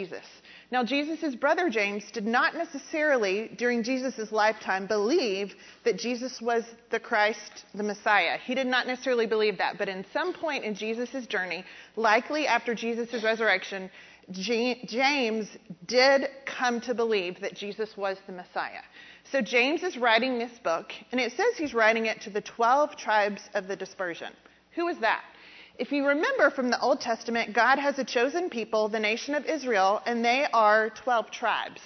Jesus. Now, Jesus' brother James did not necessarily, during Jesus' lifetime, believe that Jesus was the Christ, the Messiah. He did not necessarily believe that. But in some point in Jesus' journey, likely after Jesus' resurrection, James did come to believe that Jesus was the Messiah. So James is writing this book, and it says he's writing it to the 12 tribes of the dispersion. Who is that? If you remember from the Old Testament, God has a chosen people, the nation of Israel, and they are 12 tribes.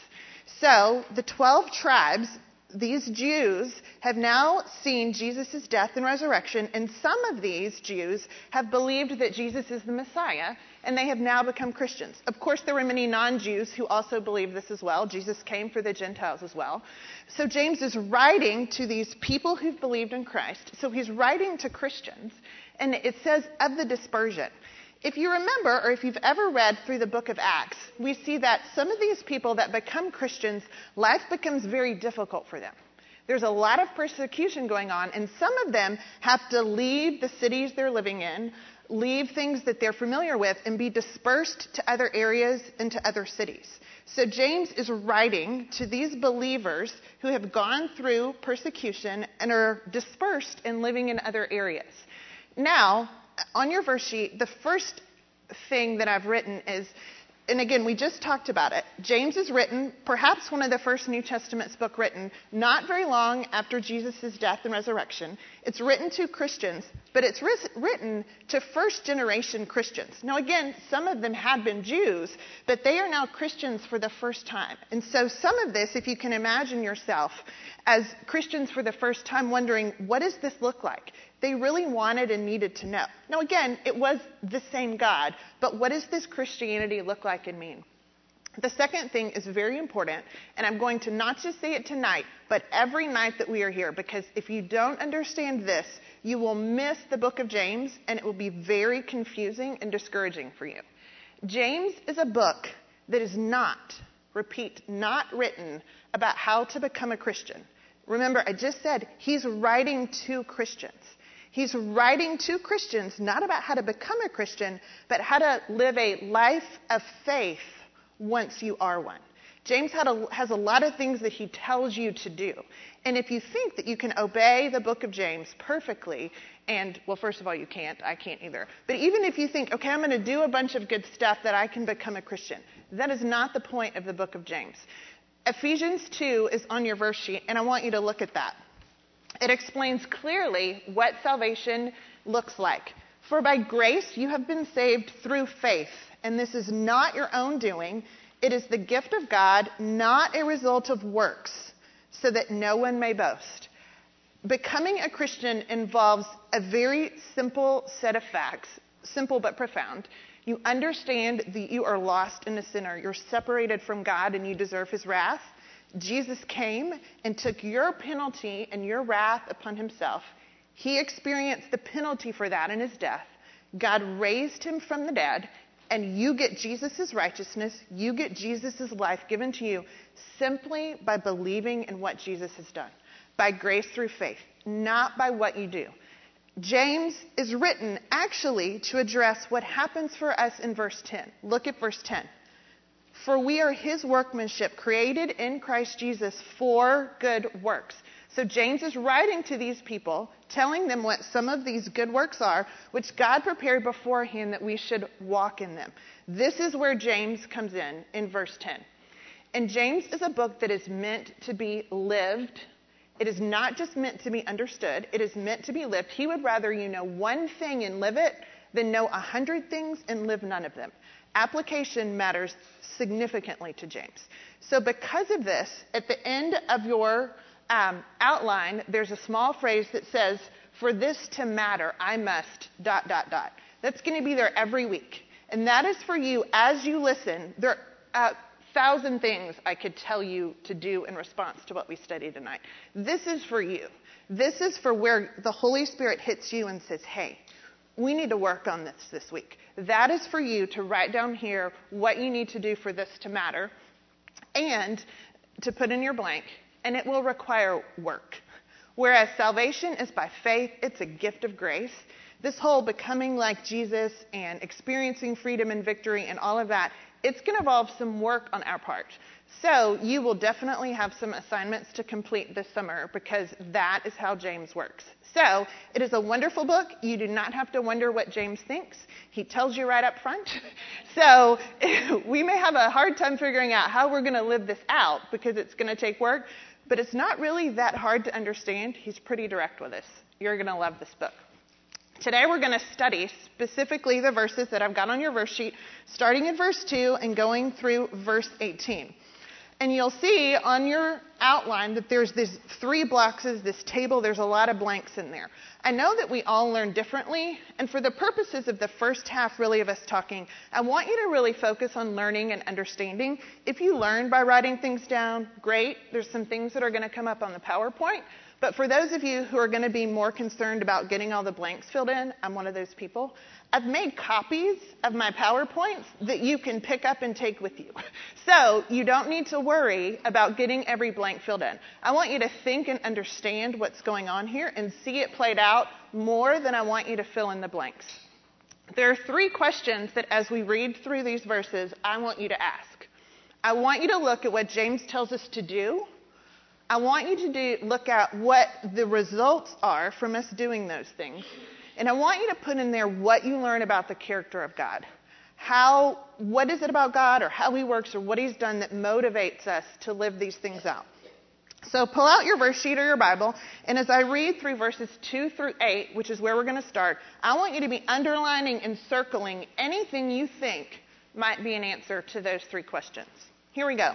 So the 12 tribes, these Jews, have now seen Jesus' death and resurrection, and some of these Jews have believed that Jesus is the Messiah, and they have now become Christians. Of course, there were many non Jews who also believed this as well. Jesus came for the Gentiles as well. So James is writing to these people who've believed in Christ. So he's writing to Christians and it says of the dispersion. If you remember, or if you've ever read through the book of Acts, we see that some of these people that become Christians, life becomes very difficult for them. There's a lot of persecution going on, and some of them have to leave the cities they're living in, leave things that they're familiar with, and be dispersed to other areas and to other cities. So James is writing to these believers who have gone through persecution and are dispersed and living in other areas. Now, on your verse sheet, the first thing that I've written is, and again, we just talked about it. James is written, perhaps one of the first New Testament's book written, not very long after Jesus' death and resurrection. It's written to Christians, but it's written to first generation Christians. Now, again, some of them had been Jews, but they are now Christians for the first time. And so, some of this, if you can imagine yourself as Christians for the first time, wondering, what does this look like? They really wanted and needed to know. Now, again, it was the same God, but what does this Christianity look like and mean? The second thing is very important, and I'm going to not just say it tonight, but every night that we are here, because if you don't understand this, you will miss the book of James, and it will be very confusing and discouraging for you. James is a book that is not, repeat, not written about how to become a Christian. Remember, I just said he's writing to Christians. He's writing to Christians not about how to become a Christian, but how to live a life of faith once you are one. James a, has a lot of things that he tells you to do. And if you think that you can obey the book of James perfectly, and, well, first of all, you can't. I can't either. But even if you think, okay, I'm going to do a bunch of good stuff that I can become a Christian, that is not the point of the book of James. Ephesians 2 is on your verse sheet, and I want you to look at that it explains clearly what salvation looks like. For by grace you have been saved through faith, and this is not your own doing. It is the gift of God, not a result of works, so that no one may boast. Becoming a Christian involves a very simple set of facts, simple but profound. You understand that you are lost and a sinner. You're separated from God and you deserve his wrath. Jesus came and took your penalty and your wrath upon himself. He experienced the penalty for that in his death. God raised him from the dead, and you get Jesus' righteousness, you get Jesus' life given to you simply by believing in what Jesus has done, by grace through faith, not by what you do. James is written actually to address what happens for us in verse 10. Look at verse 10. For we are his workmanship, created in Christ Jesus for good works. So James is writing to these people, telling them what some of these good works are, which God prepared beforehand that we should walk in them. This is where James comes in, in verse 10. And James is a book that is meant to be lived. It is not just meant to be understood, it is meant to be lived. He would rather you know one thing and live it than know a hundred things and live none of them. Application matters significantly to James. So, because of this, at the end of your um, outline, there's a small phrase that says, For this to matter, I must, dot, dot, dot. That's going to be there every week. And that is for you as you listen. There are a thousand things I could tell you to do in response to what we study tonight. This is for you. This is for where the Holy Spirit hits you and says, Hey, we need to work on this this week. That is for you to write down here what you need to do for this to matter and to put in your blank, and it will require work. Whereas salvation is by faith, it's a gift of grace. This whole becoming like Jesus and experiencing freedom and victory and all of that, it's going to involve some work on our part. So you will definitely have some assignments to complete this summer because that is how James works. So it is a wonderful book. You do not have to wonder what James thinks. He tells you right up front. So we may have a hard time figuring out how we're going to live this out because it's going to take work, but it's not really that hard to understand. He's pretty direct with us. You're going to love this book. Today we're going to study specifically the verses that I've got on your verse sheet, starting in verse 2 and going through verse 18. And you'll see on your outline that there's these three boxes, this table, there's a lot of blanks in there. I know that we all learn differently, and for the purposes of the first half, really, of us talking, I want you to really focus on learning and understanding. If you learn by writing things down, great. There's some things that are going to come up on the PowerPoint. But for those of you who are going to be more concerned about getting all the blanks filled in, I'm one of those people. I've made copies of my PowerPoints that you can pick up and take with you. So you don't need to worry about getting every blank filled in. I want you to think and understand what's going on here and see it played out more than I want you to fill in the blanks. There are three questions that as we read through these verses, I want you to ask. I want you to look at what James tells us to do I want you to do, look at what the results are from us doing those things. And I want you to put in there what you learn about the character of God. How, what is it about God or how He works or what He's done that motivates us to live these things out? So pull out your verse sheet or your Bible, and as I read through verses 2 through 8, which is where we're going to start, I want you to be underlining and circling anything you think might be an answer to those three questions. Here we go.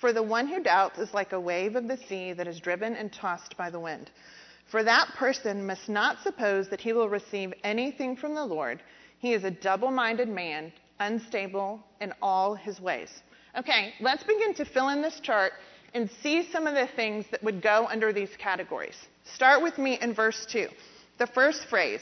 For the one who doubts is like a wave of the sea that is driven and tossed by the wind. For that person must not suppose that he will receive anything from the Lord. He is a double minded man, unstable in all his ways. Okay, let's begin to fill in this chart and see some of the things that would go under these categories. Start with me in verse 2. The first phrase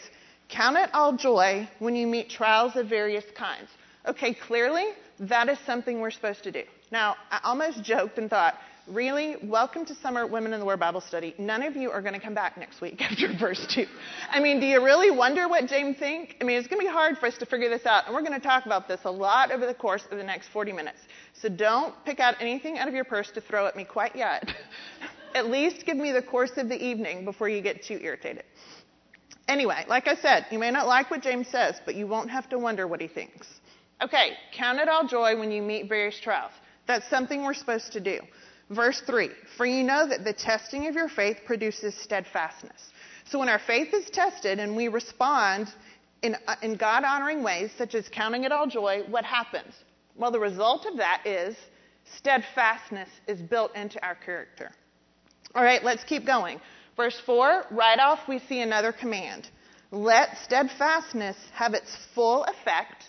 Count it all joy when you meet trials of various kinds. Okay, clearly, that is something we're supposed to do. Now, I almost joked and thought, really, welcome to Summer Women in the Word Bible Study. None of you are going to come back next week after verse 2. I mean, do you really wonder what James thinks? I mean, it's going to be hard for us to figure this out, and we're going to talk about this a lot over the course of the next 40 minutes. So don't pick out anything out of your purse to throw at me quite yet. at least give me the course of the evening before you get too irritated. Anyway, like I said, you may not like what James says, but you won't have to wonder what he thinks. Okay, count it all joy when you meet various trials. That's something we're supposed to do. Verse 3 For you know that the testing of your faith produces steadfastness. So when our faith is tested and we respond in, uh, in God honoring ways, such as counting it all joy, what happens? Well, the result of that is steadfastness is built into our character. All right, let's keep going. Verse 4, right off, we see another command. Let steadfastness have its full effect.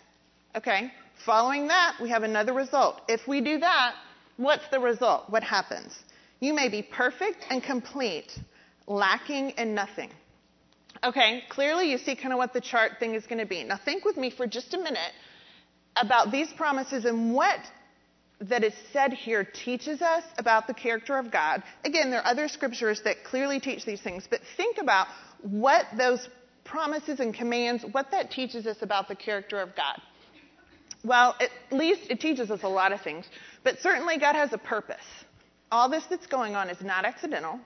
Okay, following that, we have another result. If we do that, What's the result? What happens? You may be perfect and complete, lacking in nothing. Okay, clearly you see kind of what the chart thing is going to be. Now think with me for just a minute about these promises and what that is said here teaches us about the character of God. Again, there are other scriptures that clearly teach these things, but think about what those promises and commands, what that teaches us about the character of God. Well, at least it teaches us a lot of things, but certainly God has a purpose. All this that's going on is not accidental.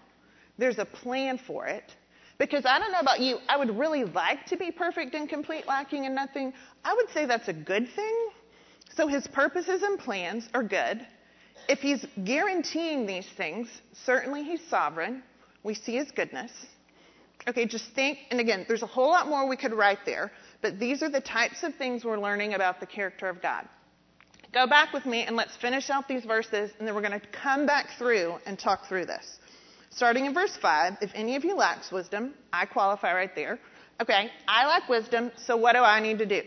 There's a plan for it. Because I don't know about you, I would really like to be perfect and complete, lacking in nothing. I would say that's a good thing. So his purposes and plans are good. If he's guaranteeing these things, certainly he's sovereign. We see his goodness. Okay, just think, and again, there's a whole lot more we could write there, but these are the types of things we're learning about the character of God. Go back with me and let's finish out these verses, and then we're going to come back through and talk through this. Starting in verse 5, if any of you lacks wisdom, I qualify right there. Okay, I lack wisdom, so what do I need to do?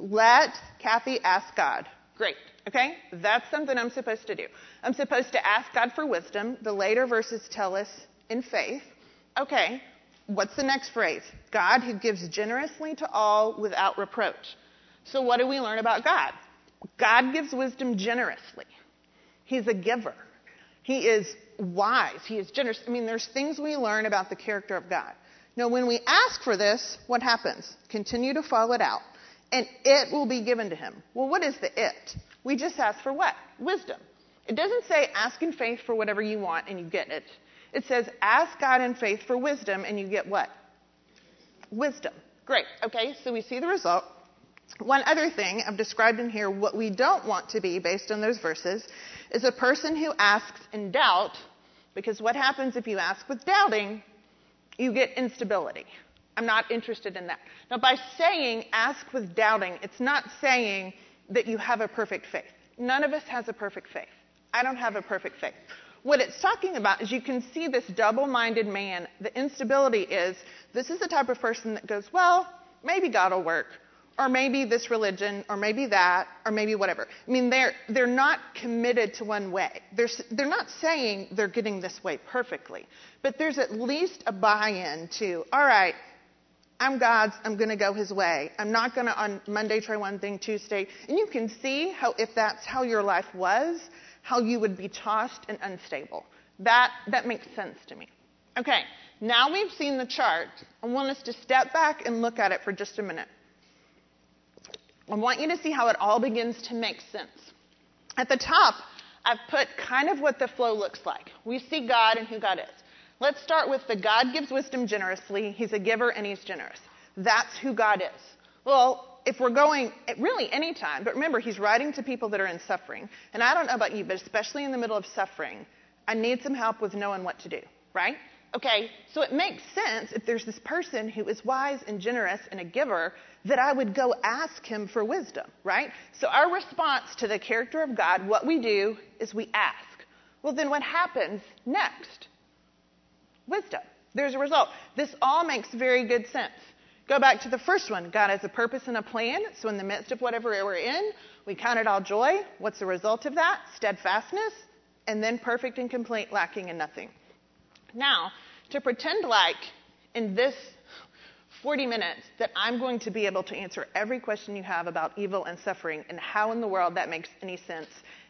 Let Kathy ask God. Great. Okay? That's something I'm supposed to do. I'm supposed to ask God for wisdom. The later verses tell us in faith. Okay. What's the next phrase? God who gives generously to all without reproach. So what do we learn about God? God gives wisdom generously. He's a giver. He is wise. He is generous. I mean, there's things we learn about the character of God. Now, when we ask for this, what happens? Continue to follow it out, and it will be given to him. Well, what is the it? We just ask for what? Wisdom. It doesn't say ask in faith for whatever you want and you get it. It says ask God in faith for wisdom and you get what? Wisdom. Great. Okay, so we see the result. One other thing I've described in here, what we don't want to be based on those verses, is a person who asks in doubt, because what happens if you ask with doubting? You get instability. I'm not interested in that. Now, by saying ask with doubting, it's not saying that you have a perfect faith. None of us has a perfect faith. I don't have a perfect faith. What it's talking about is you can see this double minded man. The instability is this is the type of person that goes, well, maybe God will work, or maybe this religion, or maybe that, or maybe whatever. I mean, they're, they're not committed to one way. They're, they're not saying they're getting this way perfectly, but there's at least a buy in to, all right, I'm God's, I'm going to go his way. I'm not going to on Monday try one thing, Tuesday. And you can see how, if that's how your life was, how you would be tossed and unstable. That, that makes sense to me. Okay, now we've seen the chart. I want us to step back and look at it for just a minute. I want you to see how it all begins to make sense. At the top, I've put kind of what the flow looks like. We see God and who God is. Let's start with the God gives wisdom generously. He's a giver and he's generous. That's who God is. Well, if we're going, really any time, but remember, he's writing to people that are in suffering. And I don't know about you, but especially in the middle of suffering, I need some help with knowing what to do, right? Okay, so it makes sense if there's this person who is wise and generous and a giver that I would go ask him for wisdom, right? So our response to the character of God, what we do is we ask. Well, then what happens next? wisdom. There's a result. This all makes very good sense. Go back to the first one. God has a purpose and a plan. So, in the midst of whatever we're in, we count it all joy. What's the result of that? Steadfastness, and then perfect and complete, lacking in nothing. Now, to pretend like in this 40 minutes that I'm going to be able to answer every question you have about evil and suffering and how in the world that makes any sense,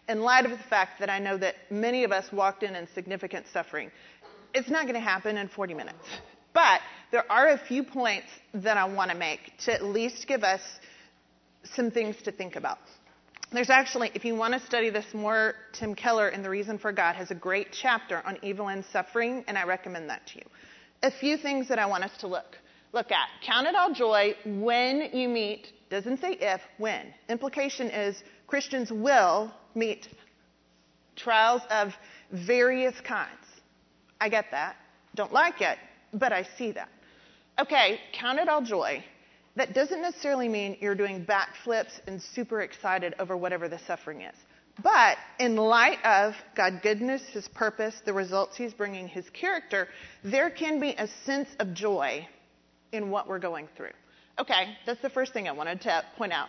in light of the fact that I know that many of us walked in in significant suffering it's not going to happen in 40 minutes. But there are a few points that I want to make to at least give us some things to think about. There's actually, if you want to study this more, Tim Keller in The Reason for God has a great chapter on evil and suffering, and I recommend that to you. A few things that I want us to look look at. Count it all joy when you meet, doesn't say if, when. Implication is Christians will meet trials of various kinds. I get that. Don't like it, but I see that. Okay, count it all joy. That doesn't necessarily mean you're doing backflips and super excited over whatever the suffering is. But in light of God's goodness, His purpose, the results He's bringing, His character, there can be a sense of joy in what we're going through. Okay, that's the first thing I wanted to point out.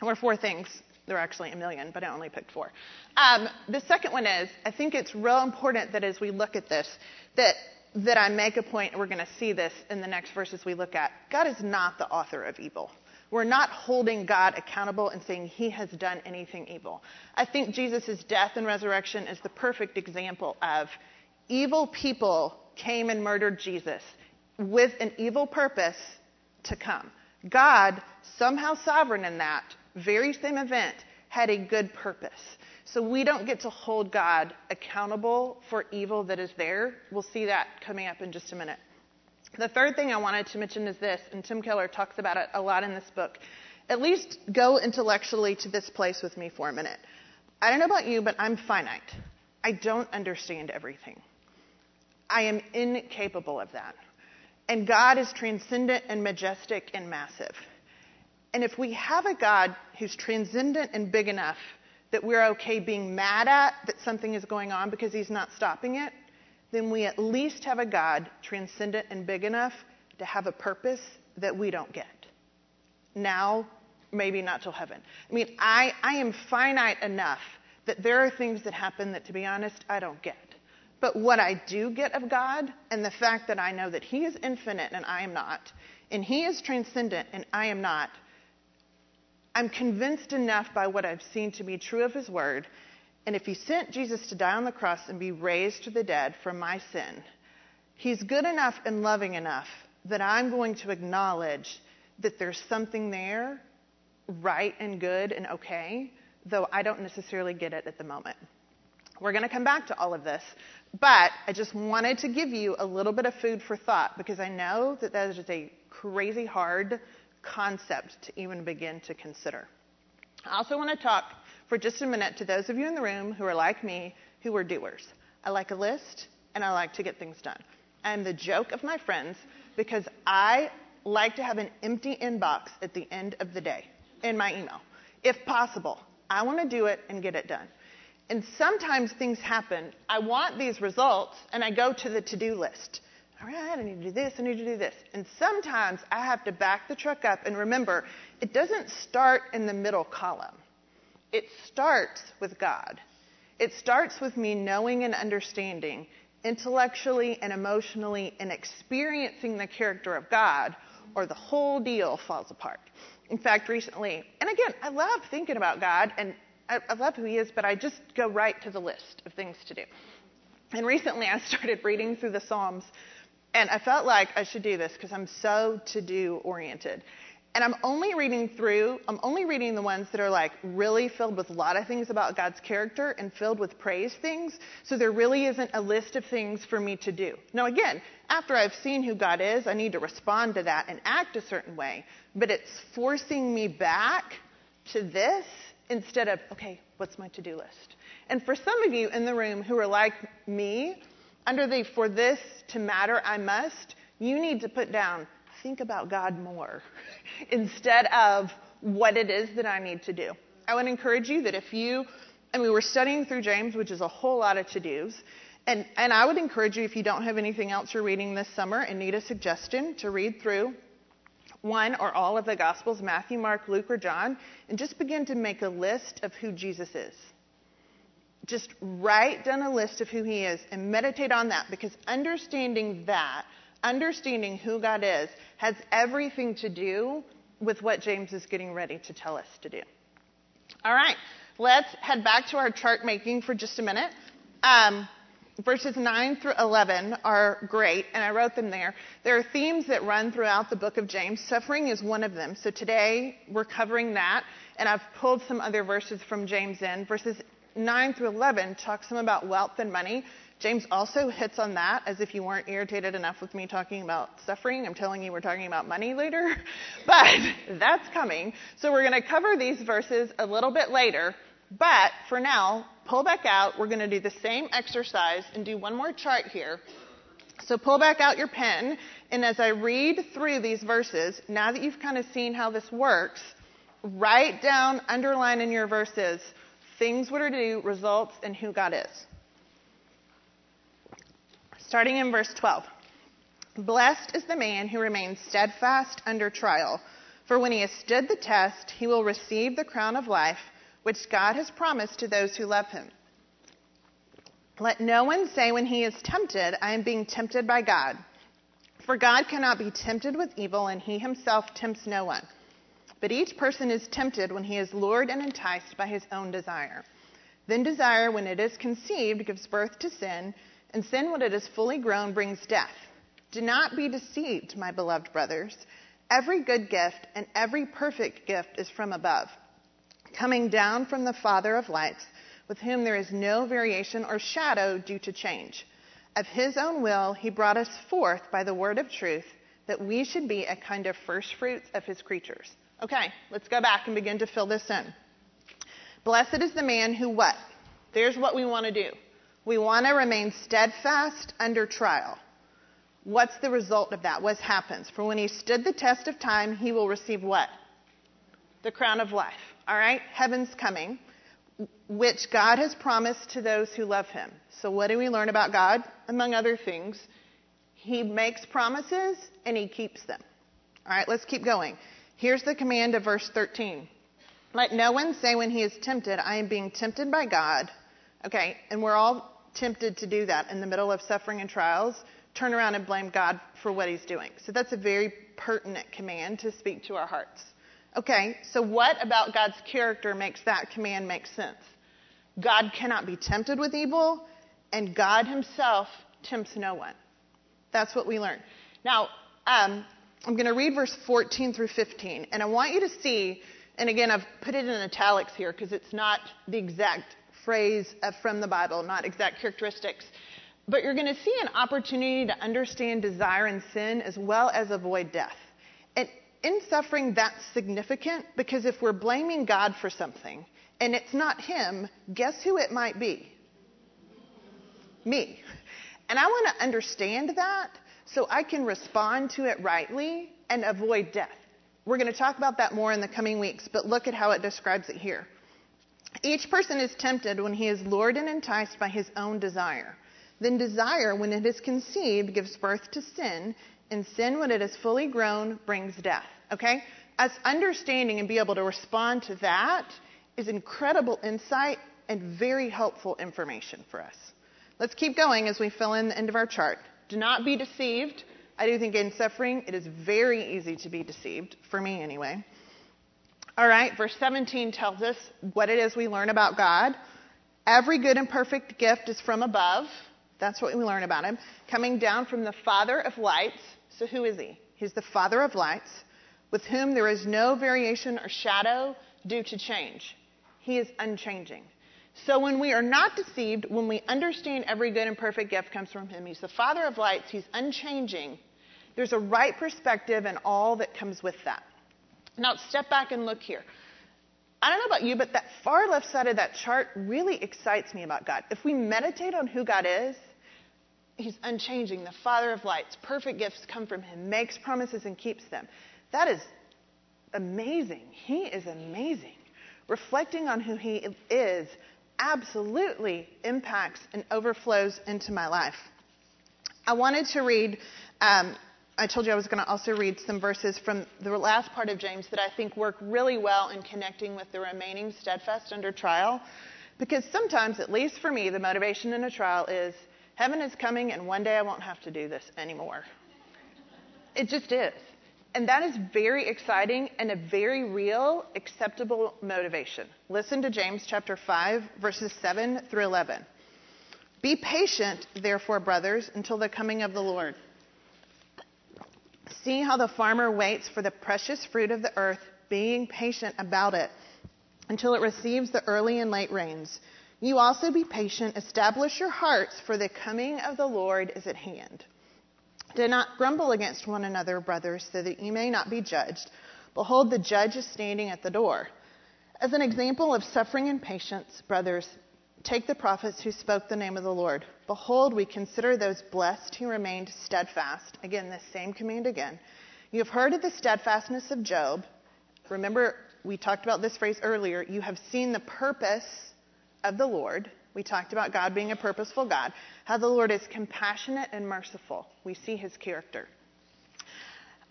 There were four things there are actually a million, but I only picked four. Um, the second one is I think it's real important that as we look at this, that that I make a point, and we're going to see this in the next verses we look at. God is not the author of evil. We're not holding God accountable and saying he has done anything evil. I think Jesus' death and resurrection is the perfect example of evil people came and murdered Jesus with an evil purpose to come. God, somehow sovereign in that, very same event, had a good purpose. So we don't get to hold God accountable for evil that is there. We'll see that coming up in just a minute. The third thing I wanted to mention is this, and Tim Keller talks about it a lot in this book. At least go intellectually to this place with me for a minute. I don't know about you, but I'm finite. I don't understand everything. I am incapable of that. And God is transcendent and majestic and massive. And if we have a God who's transcendent and big enough that we're okay being mad at that something is going on because he's not stopping it, then we at least have a God transcendent and big enough to have a purpose that we don't get. Now, maybe not till heaven. I mean, I, I am finite enough that there are things that happen that, to be honest, I don't get. But what I do get of God, and the fact that I know that He is infinite and I am not, and He is transcendent and I am not, I'm convinced enough by what I've seen to be true of His Word. And if He sent Jesus to die on the cross and be raised to the dead for my sin, He's good enough and loving enough that I'm going to acknowledge that there's something there, right and good and okay, though I don't necessarily get it at the moment. We're going to come back to all of this, but I just wanted to give you a little bit of food for thought because I know that that is a crazy hard concept to even begin to consider. I also want to talk for just a minute to those of you in the room who are like me, who are doers. I like a list and I like to get things done. I'm the joke of my friends because I like to have an empty inbox at the end of the day in my email. If possible, I want to do it and get it done. And sometimes things happen. I want these results, and I go to the to do list. All right, I need to do this, I need to do this. And sometimes I have to back the truck up and remember, it doesn't start in the middle column. It starts with God. It starts with me knowing and understanding intellectually and emotionally and experiencing the character of God, or the whole deal falls apart. In fact, recently, and again, I love thinking about God and I, I love who He is, but I just go right to the list of things to do. And recently, I started reading through the Psalms, and I felt like I should do this because I'm so to do oriented. And I'm only reading through, I'm only reading the ones that are like really filled with a lot of things about God's character and filled with praise things. So there really isn't a list of things for me to do. Now, again, after I've seen who God is, I need to respond to that and act a certain way. But it's forcing me back to this instead of, okay, what's my to do list? And for some of you in the room who are like me, under the for this to matter, I must, you need to put down think about God more instead of what it is that I need to do. I would encourage you that if you, and we were studying through James, which is a whole lot of to dos, and, and I would encourage you, if you don't have anything else you're reading this summer and need a suggestion, to read through one or all of the Gospels Matthew, Mark, Luke, or John and just begin to make a list of who Jesus is. Just write down a list of who he is and meditate on that because understanding that understanding who God is has everything to do with what James is getting ready to tell us to do. All right, let's head back to our chart making for just a minute. Um, verses 9 through 11 are great, and I wrote them there. There are themes that run throughout the book of James. Suffering is one of them. So today we're covering that, and I've pulled some other verses from James in. Verses 9 through 11 talks some about wealth and money. James also hits on that as if you weren't irritated enough with me talking about suffering. I'm telling you we're talking about money later, but that's coming. So we're going to cover these verses a little bit later. But for now, pull back out. We're going to do the same exercise and do one more chart here. So pull back out your pen, and as I read through these verses, now that you've kind of seen how this works, write down, underline in your verses things what are to do, results, and who God is starting in verse 12. Blessed is the man who remains steadfast under trial, for when he has stood the test, he will receive the crown of life which God has promised to those who love him. Let no one say when he is tempted, I am being tempted by God. For God cannot be tempted with evil, and he himself tempts no one. But each person is tempted when he is lured and enticed by his own desire. Then desire, when it is conceived, gives birth to sin and sin, when it is fully grown, brings death. Do not be deceived, my beloved brothers. Every good gift and every perfect gift is from above, coming down from the Father of lights, with whom there is no variation or shadow due to change. Of his own will, he brought us forth by the word of truth, that we should be a kind of first fruits of his creatures. Okay, let's go back and begin to fill this in. Blessed is the man who what? There's what we want to do. We want to remain steadfast under trial. What's the result of that? What happens? For when he stood the test of time, he will receive what? The crown of life. All right? Heaven's coming, which God has promised to those who love him. So, what do we learn about God? Among other things, he makes promises and he keeps them. All right, let's keep going. Here's the command of verse 13. Let no one say when he is tempted, I am being tempted by God. Okay, and we're all tempted to do that in the middle of suffering and trials, turn around and blame God for what he's doing. So that's a very pertinent command to speak to our hearts. Okay, so what about God's character makes that command make sense? God cannot be tempted with evil, and God himself tempts no one. That's what we learn. Now, um, I'm going to read verse 14 through 15, and I want you to see, and again, I've put it in italics here because it's not the exact phrase uh, from the Bible, not exact characteristics. But you're going to see an opportunity to understand desire and sin as well as avoid death. And in suffering, that's significant because if we're blaming God for something and it's not Him, guess who it might be? Me. And I want to understand that so I can respond to it rightly and avoid death. We're going to talk about that more in the coming weeks, but look at how it describes it here. Each person is tempted when he is lured and enticed by his own desire. Then desire, when it is conceived, gives birth to sin, and sin, when it is fully grown, brings death. Okay? Us understanding and be able to respond to that is incredible insight and very helpful information for us. Let's keep going as we fill in the end of our chart. Do not be deceived. I do think in suffering, it is very easy to be deceived, for me anyway. All right, verse 17 tells us what it is we learn about God. Every good and perfect gift is from above. That's what we learn about him. Coming down from the Father of lights. So who is he? He's the Father of lights, with whom there is no variation or shadow due to change. He is unchanging. So when we are not deceived, when we understand every good and perfect gift comes from him, he's the Father of lights, he's unchanging. There's a right perspective and all that comes with that. Now, step back and look here. I don't know about you, but that far left side of that chart really excites me about God. If we meditate on who God is, He's unchanging, the Father of lights. Perfect gifts come from Him, makes promises and keeps them. That is amazing. He is amazing. Reflecting on who He is absolutely impacts and overflows into my life. I wanted to read um, I told you I was going to also read some verses from the last part of James that I think work really well in connecting with the remaining steadfast under trial. Because sometimes, at least for me, the motivation in a trial is heaven is coming and one day I won't have to do this anymore. It just is. And that is very exciting and a very real, acceptable motivation. Listen to James chapter 5, verses 7 through 11. Be patient, therefore, brothers, until the coming of the Lord. See how the farmer waits for the precious fruit of the earth, being patient about it until it receives the early and late rains. You also be patient, establish your hearts, for the coming of the Lord is at hand. Do not grumble against one another, brothers, so that you may not be judged. Behold, the judge is standing at the door. As an example of suffering and patience, brothers, take the prophets who spoke the name of the Lord. Behold, we consider those blessed who remained steadfast. Again, the same command again. You have heard of the steadfastness of Job. Remember, we talked about this phrase earlier. You have seen the purpose of the Lord. We talked about God being a purposeful God. How the Lord is compassionate and merciful. We see his character.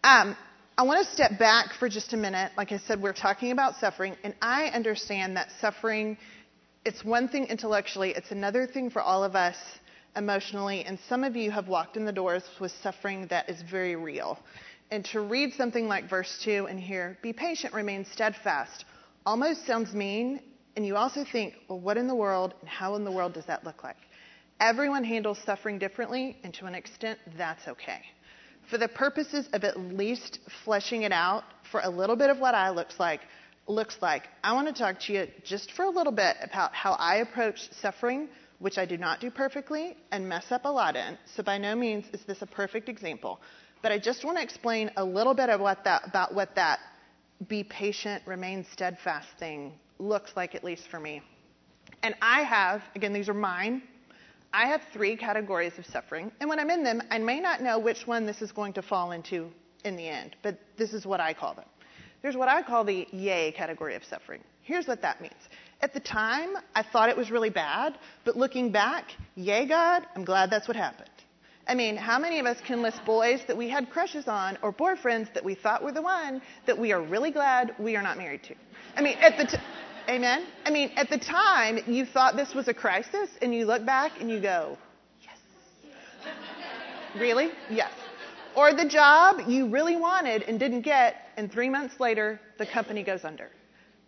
Um, I want to step back for just a minute. Like I said, we're talking about suffering, and I understand that suffering, it's one thing intellectually, it's another thing for all of us emotionally, and some of you have walked in the doors with suffering that is very real. And to read something like verse 2 and hear, be patient, remain steadfast, almost sounds mean, and you also think, well, what in the world and how in the world does that look like? Everyone handles suffering differently, and to an extent, that's okay. For the purposes of at least fleshing it out for a little bit of what I looks like, looks like, I want to talk to you just for a little bit about how I approach suffering which I do not do perfectly and mess up a lot in. So by no means is this a perfect example. But I just want to explain a little bit of what that, about what that be patient, remain steadfast thing looks like, at least for me. And I have, again, these are mine. I have three categories of suffering. And when I'm in them, I may not know which one this is going to fall into in the end, but this is what I call them. There's what I call the yay category of suffering. Here's what that means at the time, I thought it was really bad, but looking back, yay, God, I'm glad that's what happened. I mean, how many of us can list boys that we had crushes on or boyfriends that we thought were the one that we are really glad we are not married to? I mean, at the t- Amen. I mean, at the time you thought this was a crisis and you look back and you go, "Yes." really? Yes. Or the job you really wanted and didn't get and 3 months later the company goes under.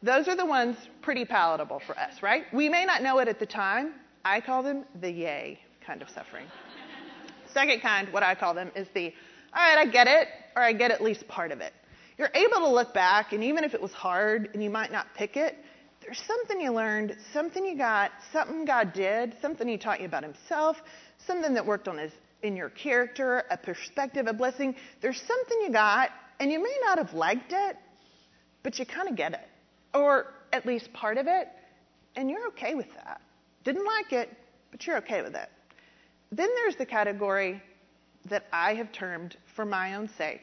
Those are the ones pretty palatable for us, right? We may not know it at the time. I call them the yay kind of suffering. Second kind, what I call them, is the, all right, I get it, or I get at least part of it. You're able to look back, and even if it was hard and you might not pick it, there's something you learned, something you got, something God did, something He taught you about Himself, something that worked on His in your character, a perspective, a blessing. There's something you got, and you may not have liked it, but you kind of get it, or at least part of it, and you're okay with that. Didn't like it, but you're okay with it. Then there's the category that I have termed, for my own sake,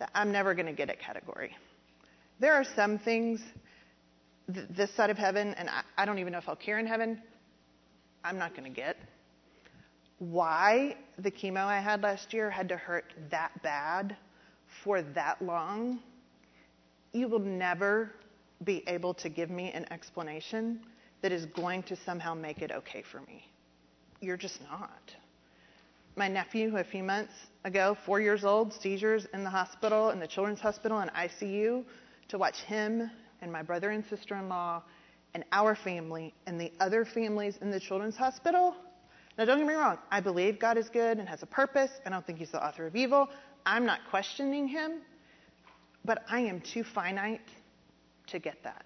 that I'm never going to get it category. There are some things th- this side of heaven, and I, I don't even know if I'll care in heaven, I'm not going to get. Why the chemo I had last year had to hurt that bad for that long, you will never be able to give me an explanation that is going to somehow make it okay for me you're just not. My nephew, a few months ago, four years old, seizures in the hospital, in the children's hospital, in ICU, to watch him and my brother and sister in law and our family and the other families in the children's hospital. Now, don't get me wrong, I believe God is good and has a purpose. I don't think He's the author of evil. I'm not questioning Him, but I am too finite to get that.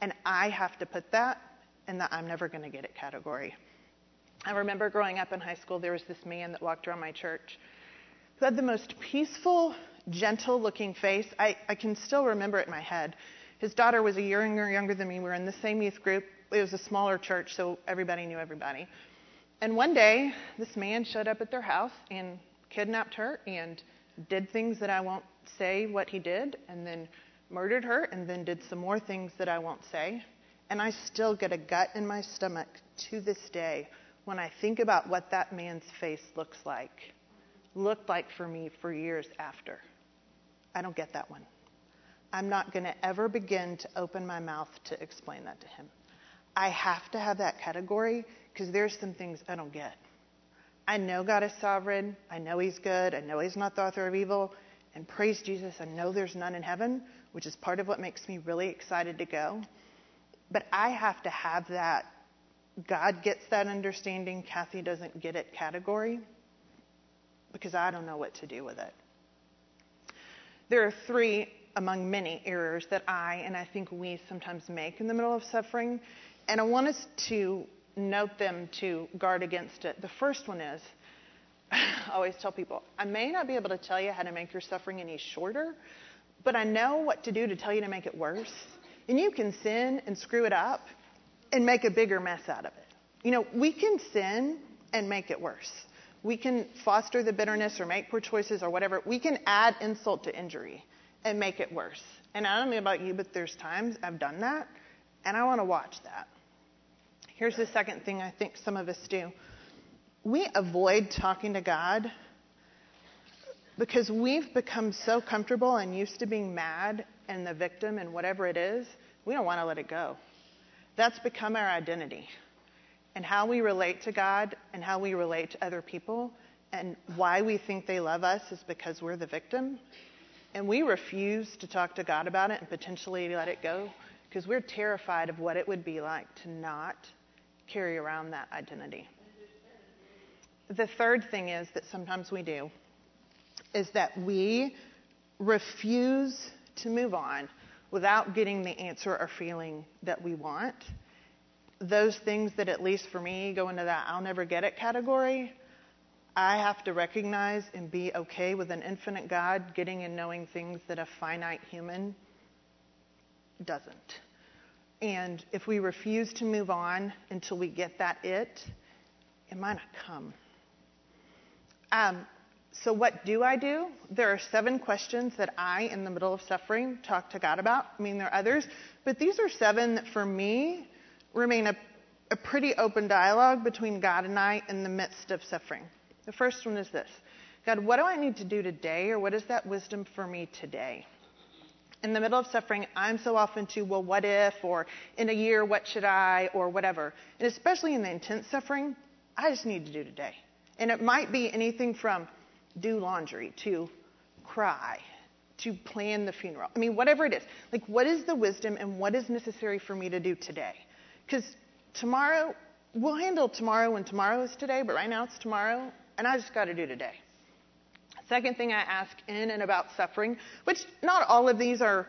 And I have to put that in the I'm never going to get it category. I remember growing up in high school, there was this man that walked around my church who had the most peaceful, gentle looking face. I, I can still remember it in my head. His daughter was a year younger than me. We were in the same youth group. It was a smaller church, so everybody knew everybody. And one day, this man showed up at their house and kidnapped her and did things that I won't say what he did, and then murdered her, and then did some more things that I won't say. And I still get a gut in my stomach to this day when I think about what that man's face looks like, looked like for me for years after. I don't get that one. I'm not going to ever begin to open my mouth to explain that to him. I have to have that category because there's some things I don't get. I know God is sovereign. I know He's good. I know He's not the author of evil. And praise Jesus, I know there's none in heaven, which is part of what makes me really excited to go. But I have to have that God gets that understanding, Kathy doesn't get it category because I don't know what to do with it. There are three among many errors that I and I think we sometimes make in the middle of suffering, and I want us to note them to guard against it. The first one is I always tell people, I may not be able to tell you how to make your suffering any shorter, but I know what to do to tell you to make it worse. And you can sin and screw it up and make a bigger mess out of it. You know, we can sin and make it worse. We can foster the bitterness or make poor choices or whatever. We can add insult to injury and make it worse. And I don't know about you, but there's times I've done that, and I want to watch that. Here's the second thing I think some of us do we avoid talking to God because we've become so comfortable and used to being mad and the victim and whatever it is, we don't want to let it go. That's become our identity. And how we relate to God and how we relate to other people and why we think they love us is because we're the victim. And we refuse to talk to God about it and potentially let it go because we're terrified of what it would be like to not carry around that identity. The third thing is that sometimes we do is that we refuse to move on without getting the answer or feeling that we want. Those things that, at least for me, go into that I'll never get it category, I have to recognize and be okay with an infinite God getting and knowing things that a finite human doesn't. And if we refuse to move on until we get that it, it might not come. Um, so, what do I do? There are seven questions that I, in the middle of suffering, talk to God about. I mean, there are others, but these are seven that for me remain a, a pretty open dialogue between God and I in the midst of suffering. The first one is this God, what do I need to do today, or what is that wisdom for me today? In the middle of suffering, I'm so often to, well, what if, or in a year, what should I, or whatever. And especially in the intense suffering, I just need to do today. And it might be anything from do laundry to cry to plan the funeral. I mean, whatever it is. Like, what is the wisdom and what is necessary for me to do today? Because tomorrow, we'll handle tomorrow when tomorrow is today, but right now it's tomorrow, and I just got to do today. Second thing I ask in and about suffering, which not all of these are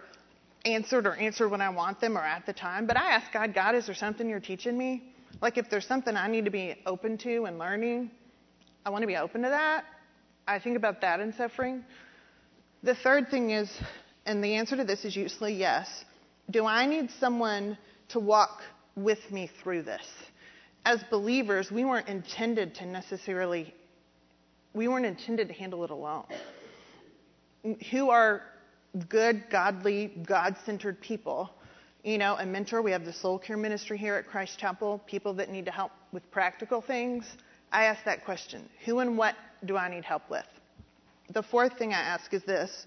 answered or answered when I want them or at the time, but I ask God, God, is there something you're teaching me? Like if there's something I need to be open to and learning, I want to be open to that. I think about that in suffering. The third thing is, and the answer to this is usually yes, do I need someone to walk with me through this? As believers, we weren't intended to necessarily we weren't intended to handle it alone. Who are good, godly, God centered people. You know, a mentor. We have the soul care ministry here at Christ Chapel, people that need to help with practical things. I ask that question Who and what do I need help with? The fourth thing I ask is this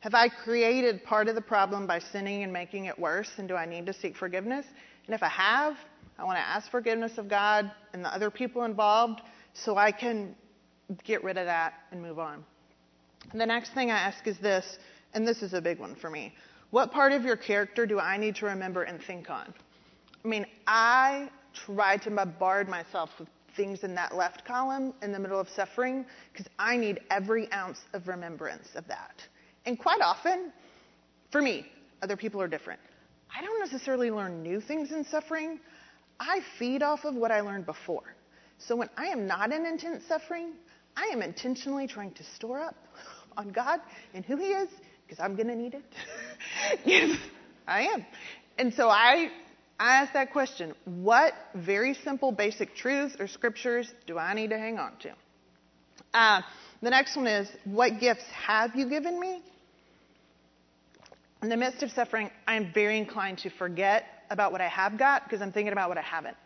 Have I created part of the problem by sinning and making it worse? And do I need to seek forgiveness? And if I have, I want to ask forgiveness of God and the other people involved so I can get rid of that and move on. And the next thing I ask is this, and this is a big one for me. What part of your character do I need to remember and think on? I mean, I try to bombard myself with things in that left column in the middle of suffering because I need every ounce of remembrance of that. And quite often, for me, other people are different. I don't necessarily learn new things in suffering. I feed off of what I learned before. So when I am not in intense suffering, I am intentionally trying to store up on God and who He is because I'm going to need it. yes, I am. And so I, I ask that question what very simple, basic truths or scriptures do I need to hang on to? Uh, the next one is what gifts have you given me? In the midst of suffering, I am very inclined to forget about what I have got because I'm thinking about what I haven't.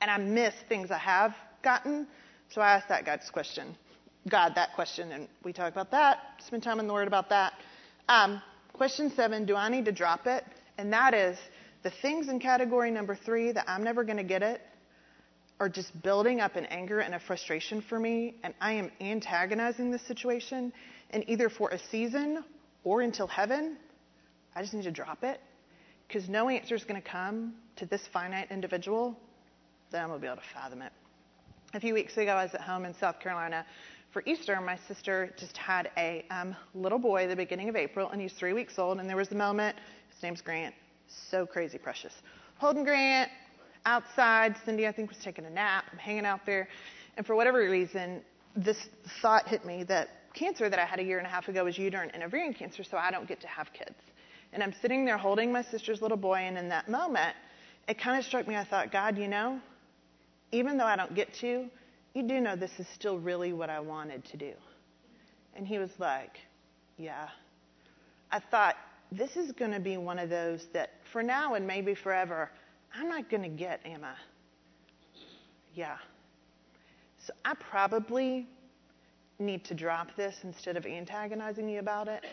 And I miss things I have gotten so I asked that God's question, God that question, and we talk about that, spend time in the Word about that. Um, question seven, do I need to drop it? And that is the things in category number three that I'm never going to get it are just building up an anger and a frustration for me, and I am antagonizing this situation, and either for a season or until heaven, I just need to drop it because no answer is going to come to this finite individual that I'm going to be able to fathom it. A few weeks ago, I was at home in South Carolina for Easter. My sister just had a um, little boy the beginning of April, and he's three weeks old. And there was a moment, his name's Grant, so crazy precious. Holding Grant outside. Cindy, I think, was taking a nap. I'm hanging out there. And for whatever reason, this thought hit me that cancer that I had a year and a half ago was uterine and ovarian cancer, so I don't get to have kids. And I'm sitting there holding my sister's little boy, and in that moment, it kind of struck me. I thought, God, you know, even though I don't get to, you do know this is still really what I wanted to do. And he was like, Yeah. I thought, this is going to be one of those that for now and maybe forever, I'm not going to get, am I? Yeah. So I probably need to drop this instead of antagonizing you about it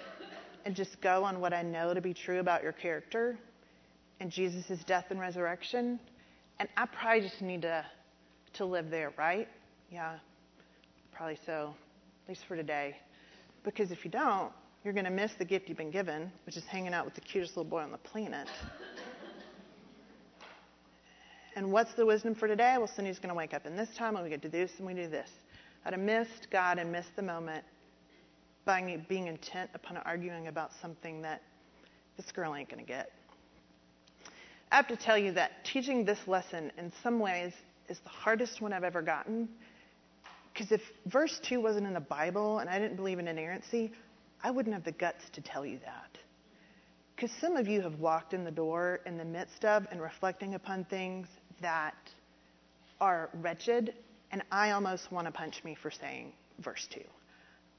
and just go on what I know to be true about your character and Jesus' death and resurrection. And I probably just need to to live there, right? Yeah, probably so, at least for today. Because if you don't, you're going to miss the gift you've been given, which is hanging out with the cutest little boy on the planet. and what's the wisdom for today? Well, Cindy's going to wake up in this time, and we get to do this, and we do this. I'd have missed God and missed the moment by being intent upon arguing about something that this girl ain't going to get. I have to tell you that teaching this lesson in some ways is the hardest one I've ever gotten. Because if verse 2 wasn't in the Bible and I didn't believe in inerrancy, I wouldn't have the guts to tell you that. Because some of you have walked in the door in the midst of and reflecting upon things that are wretched, and I almost want to punch me for saying verse 2.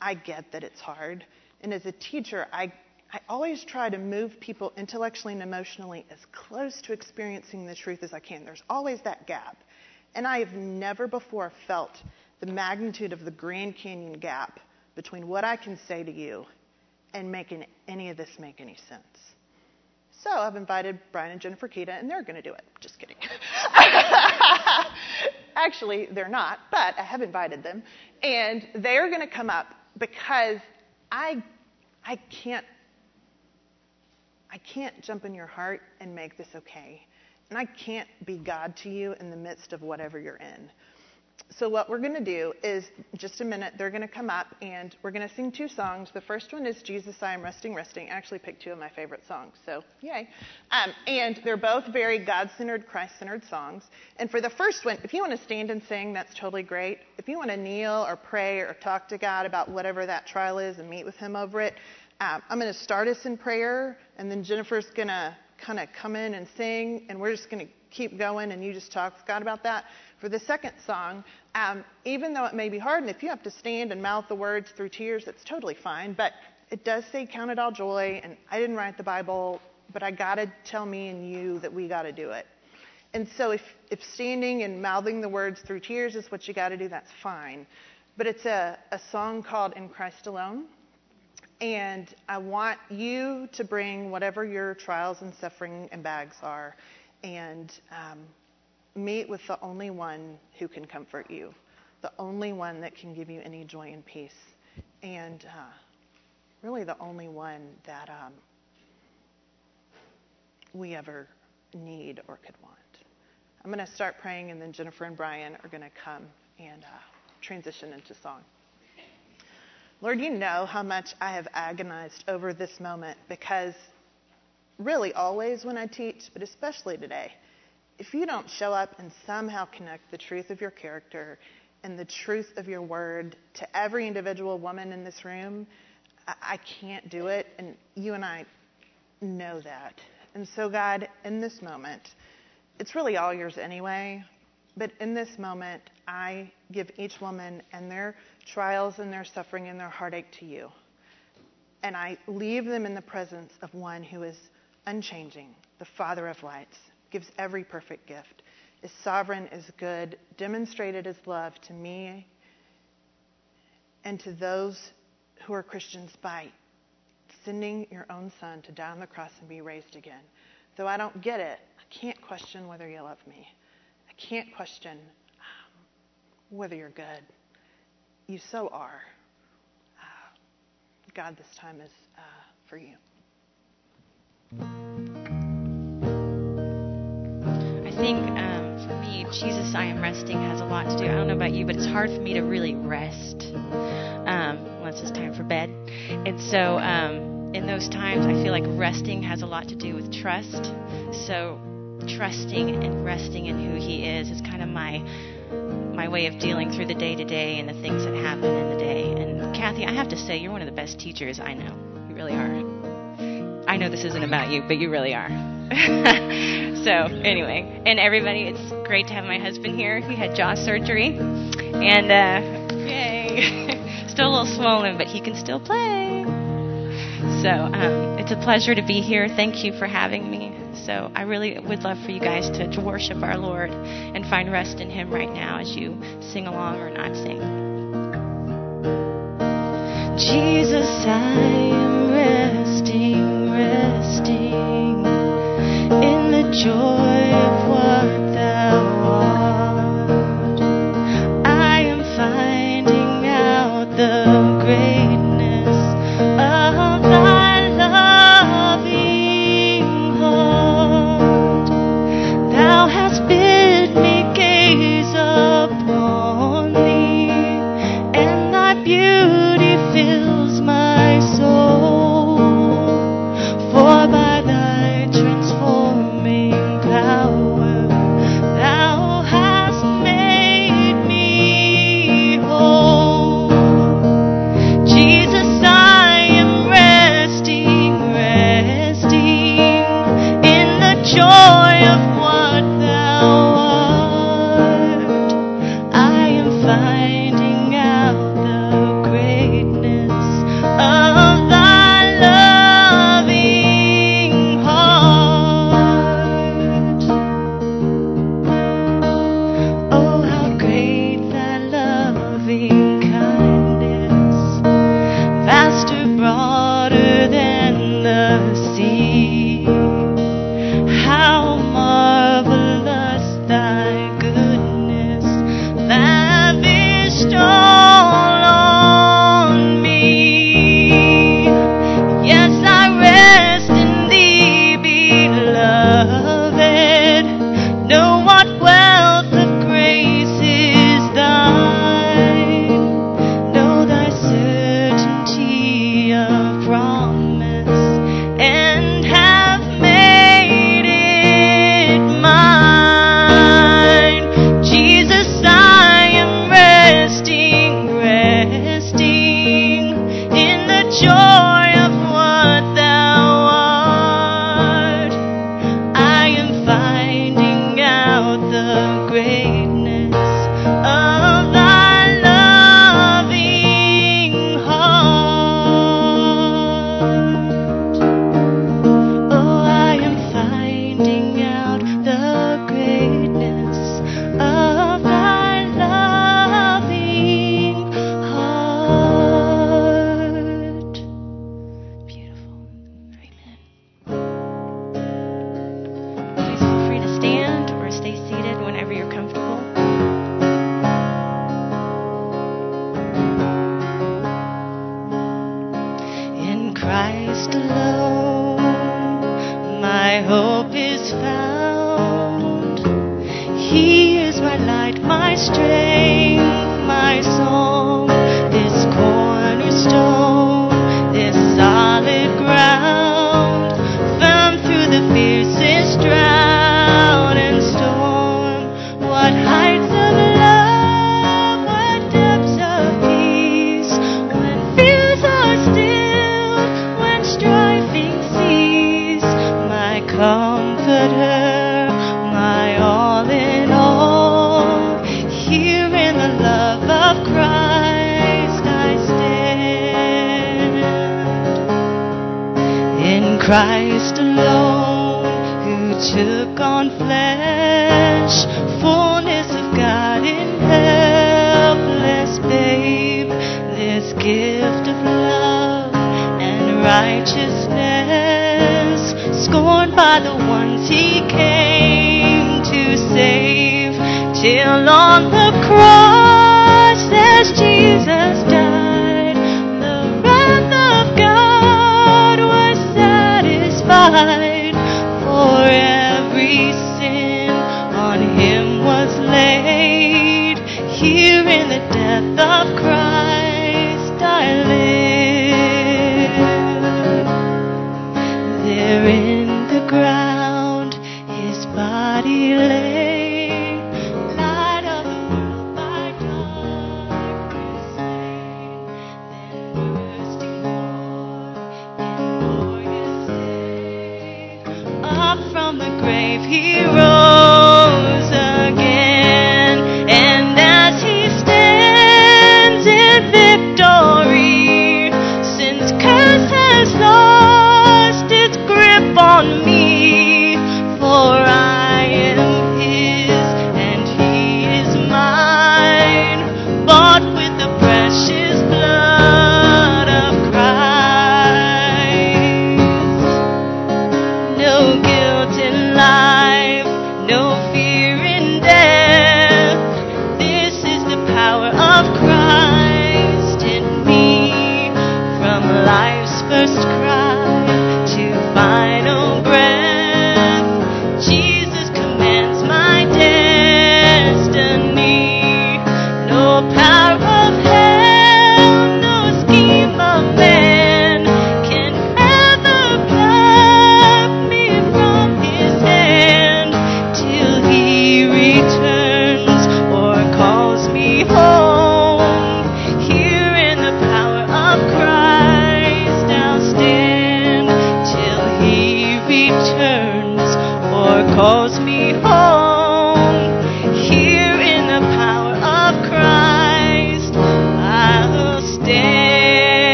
I get that it's hard. And as a teacher, I, I always try to move people intellectually and emotionally as close to experiencing the truth as I can. There's always that gap. And I have never before felt the magnitude of the Grand Canyon gap between what I can say to you and making any of this make any sense. So I've invited Brian and Jennifer Kita, and they're going to do it. Just kidding. Actually, they're not, but I have invited them, and they're going to come up because I, I can't, I can't jump in your heart and make this okay, and I can't be God to you in the midst of whatever you're in. So what we're going to do is just a minute they're going to come up and we're going to sing two songs. The first one is jesus i am resting resting. I actually picked two of my favorite songs so yay. Um, and they're both very god-centered christ-centered songs. And for the first one if you want to stand and sing that's totally great. If you want to kneel or pray or talk to god about whatever that trial is and meet with him over it um, i'm going to start us in prayer and then jennifer's going to kind of come in and sing and we're just going to keep going and you just talk with god about that for the second song, um, even though it may be hard, and if you have to stand and mouth the words through tears, that's totally fine. But it does say, Count it all joy. And I didn't write the Bible, but I got to tell me and you that we got to do it. And so if, if standing and mouthing the words through tears is what you got to do, that's fine. But it's a, a song called In Christ Alone. And I want you to bring whatever your trials and suffering and bags are. And um, meet with the only one who can comfort you, the only one that can give you any joy and peace, and uh, really the only one that um, we ever need or could want. I'm going to start praying, and then Jennifer and Brian are going to come and uh, transition into song. Lord, you know how much I have agonized over this moment because really always when I teach, but especially today if you don't show up and somehow connect the truth of your character and the truth of your word to every individual woman in this room, I, can't do it. And you and I know that. And so, God, in this moment, it's really all yours anyway. But in this moment, I give each woman and their trials and their suffering and their heartache to you. And I leave them in the presence of one who is unchanging, the Father of lights gives every perfect gift, is sovereign, is good, demonstrated his love to me and to those who are Christians by sending your own son to die on the cross and be raised again. Though I don't get it, I can't question whether you love me. I can't question um, whether you're good. You so are. Uh, God, this time is uh, for you. I think um, for me, Jesus, I am resting has a lot to do. I don't know about you, but it's hard for me to really rest um, unless it's time for bed. And so, um, in those times, I feel like resting has a lot to do with trust. So, trusting and resting in who He is is kind of my my way of dealing through the day to day and the things that happen in the day. And Kathy, I have to say, you're one of the best teachers I know. You really are. I know this isn't about you, but you really are. so anyway, and everybody, it's great to have my husband here. He had jaw surgery, and uh, yay, still a little swollen, but he can still play. So um, it's a pleasure to be here. Thank you for having me. So I really would love for you guys to, to worship our Lord and find rest in Him right now as you sing along or not sing. Jesus, I am resting, resting in the joy of what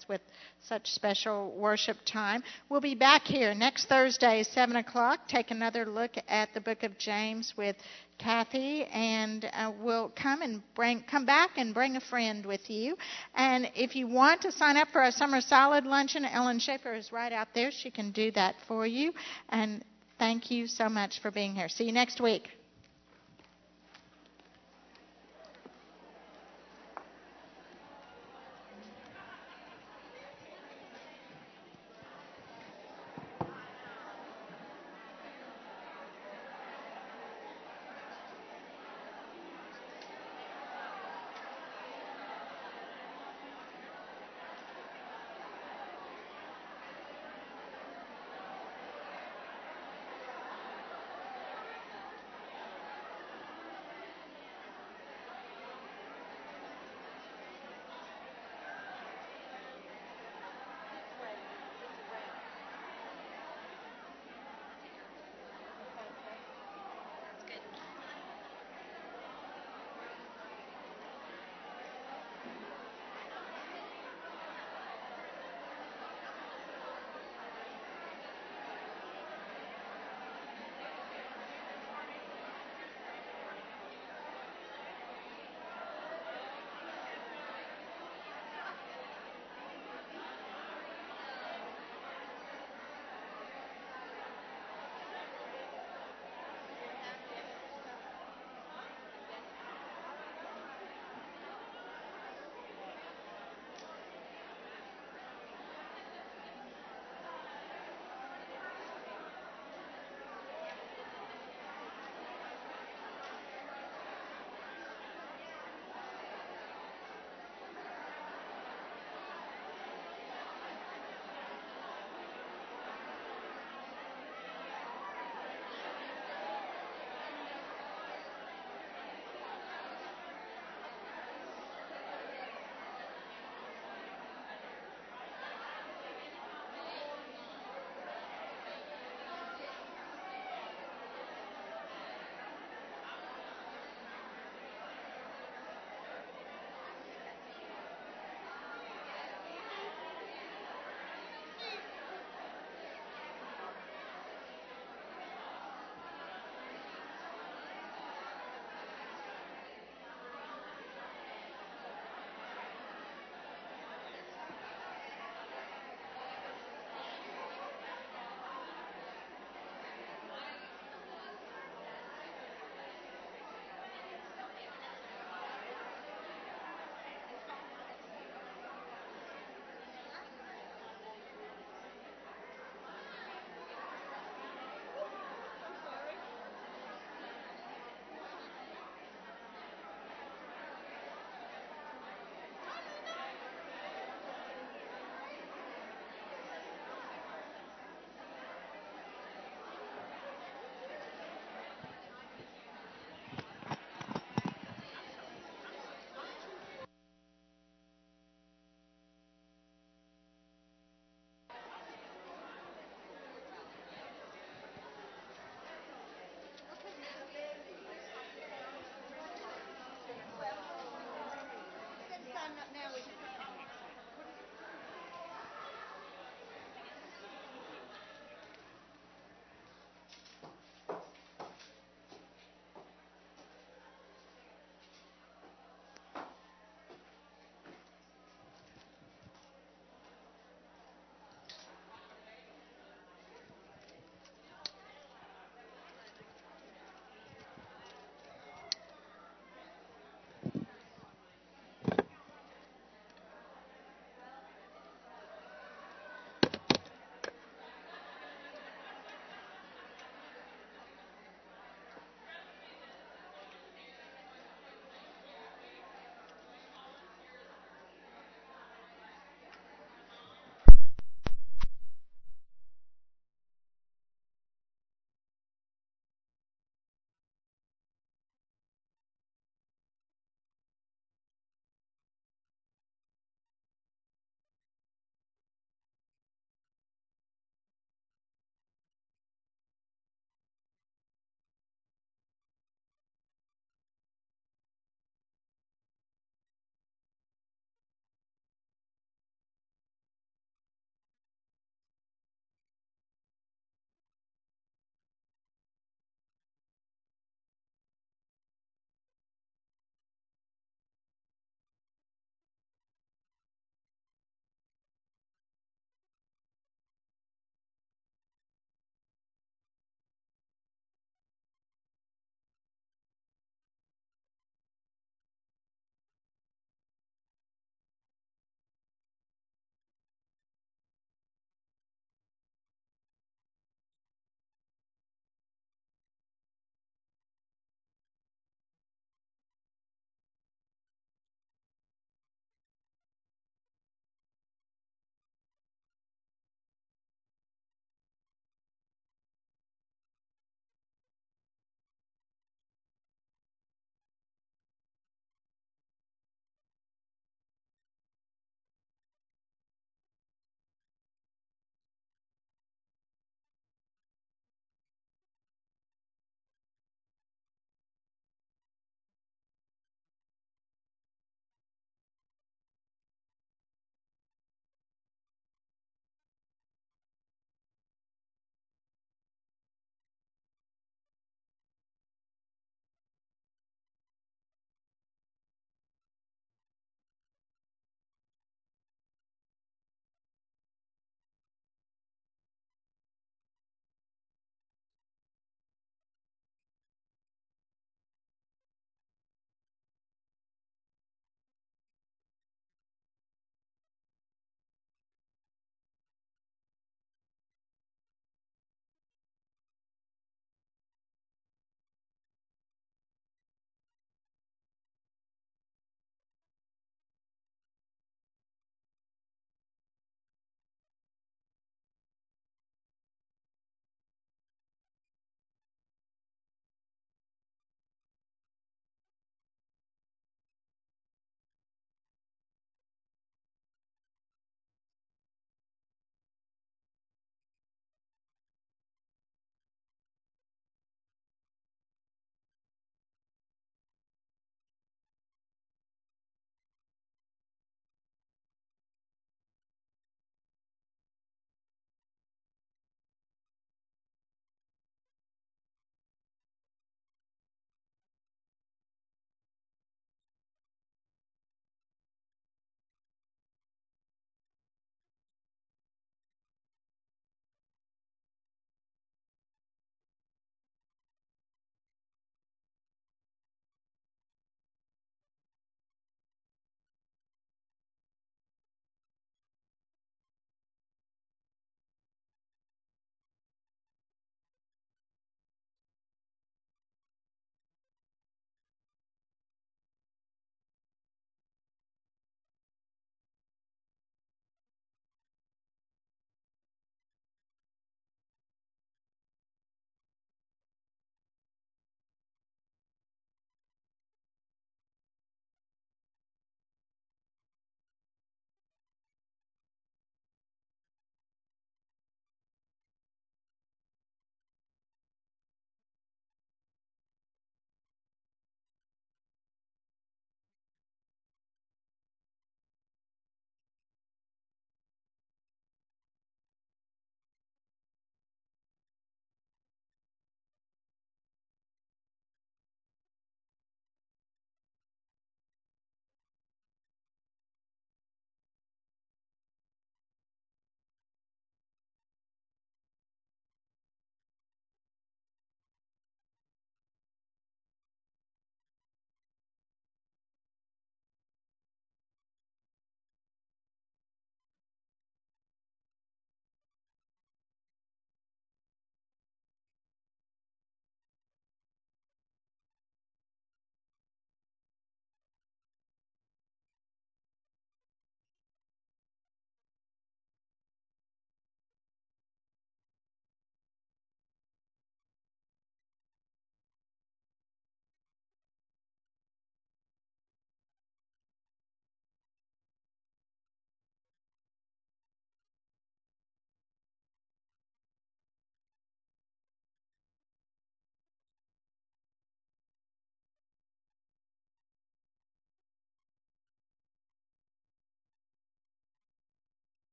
us with such special worship time. We'll be back here next Thursday, 7 o'clock. Take another look at the book of James with Kathy, and uh, we'll come and bring come back and bring a friend with you. And if you want to sign up for our summer salad luncheon, Ellen Schaefer is right out there. She can do that for you. And thank you so much for being here. See you next week.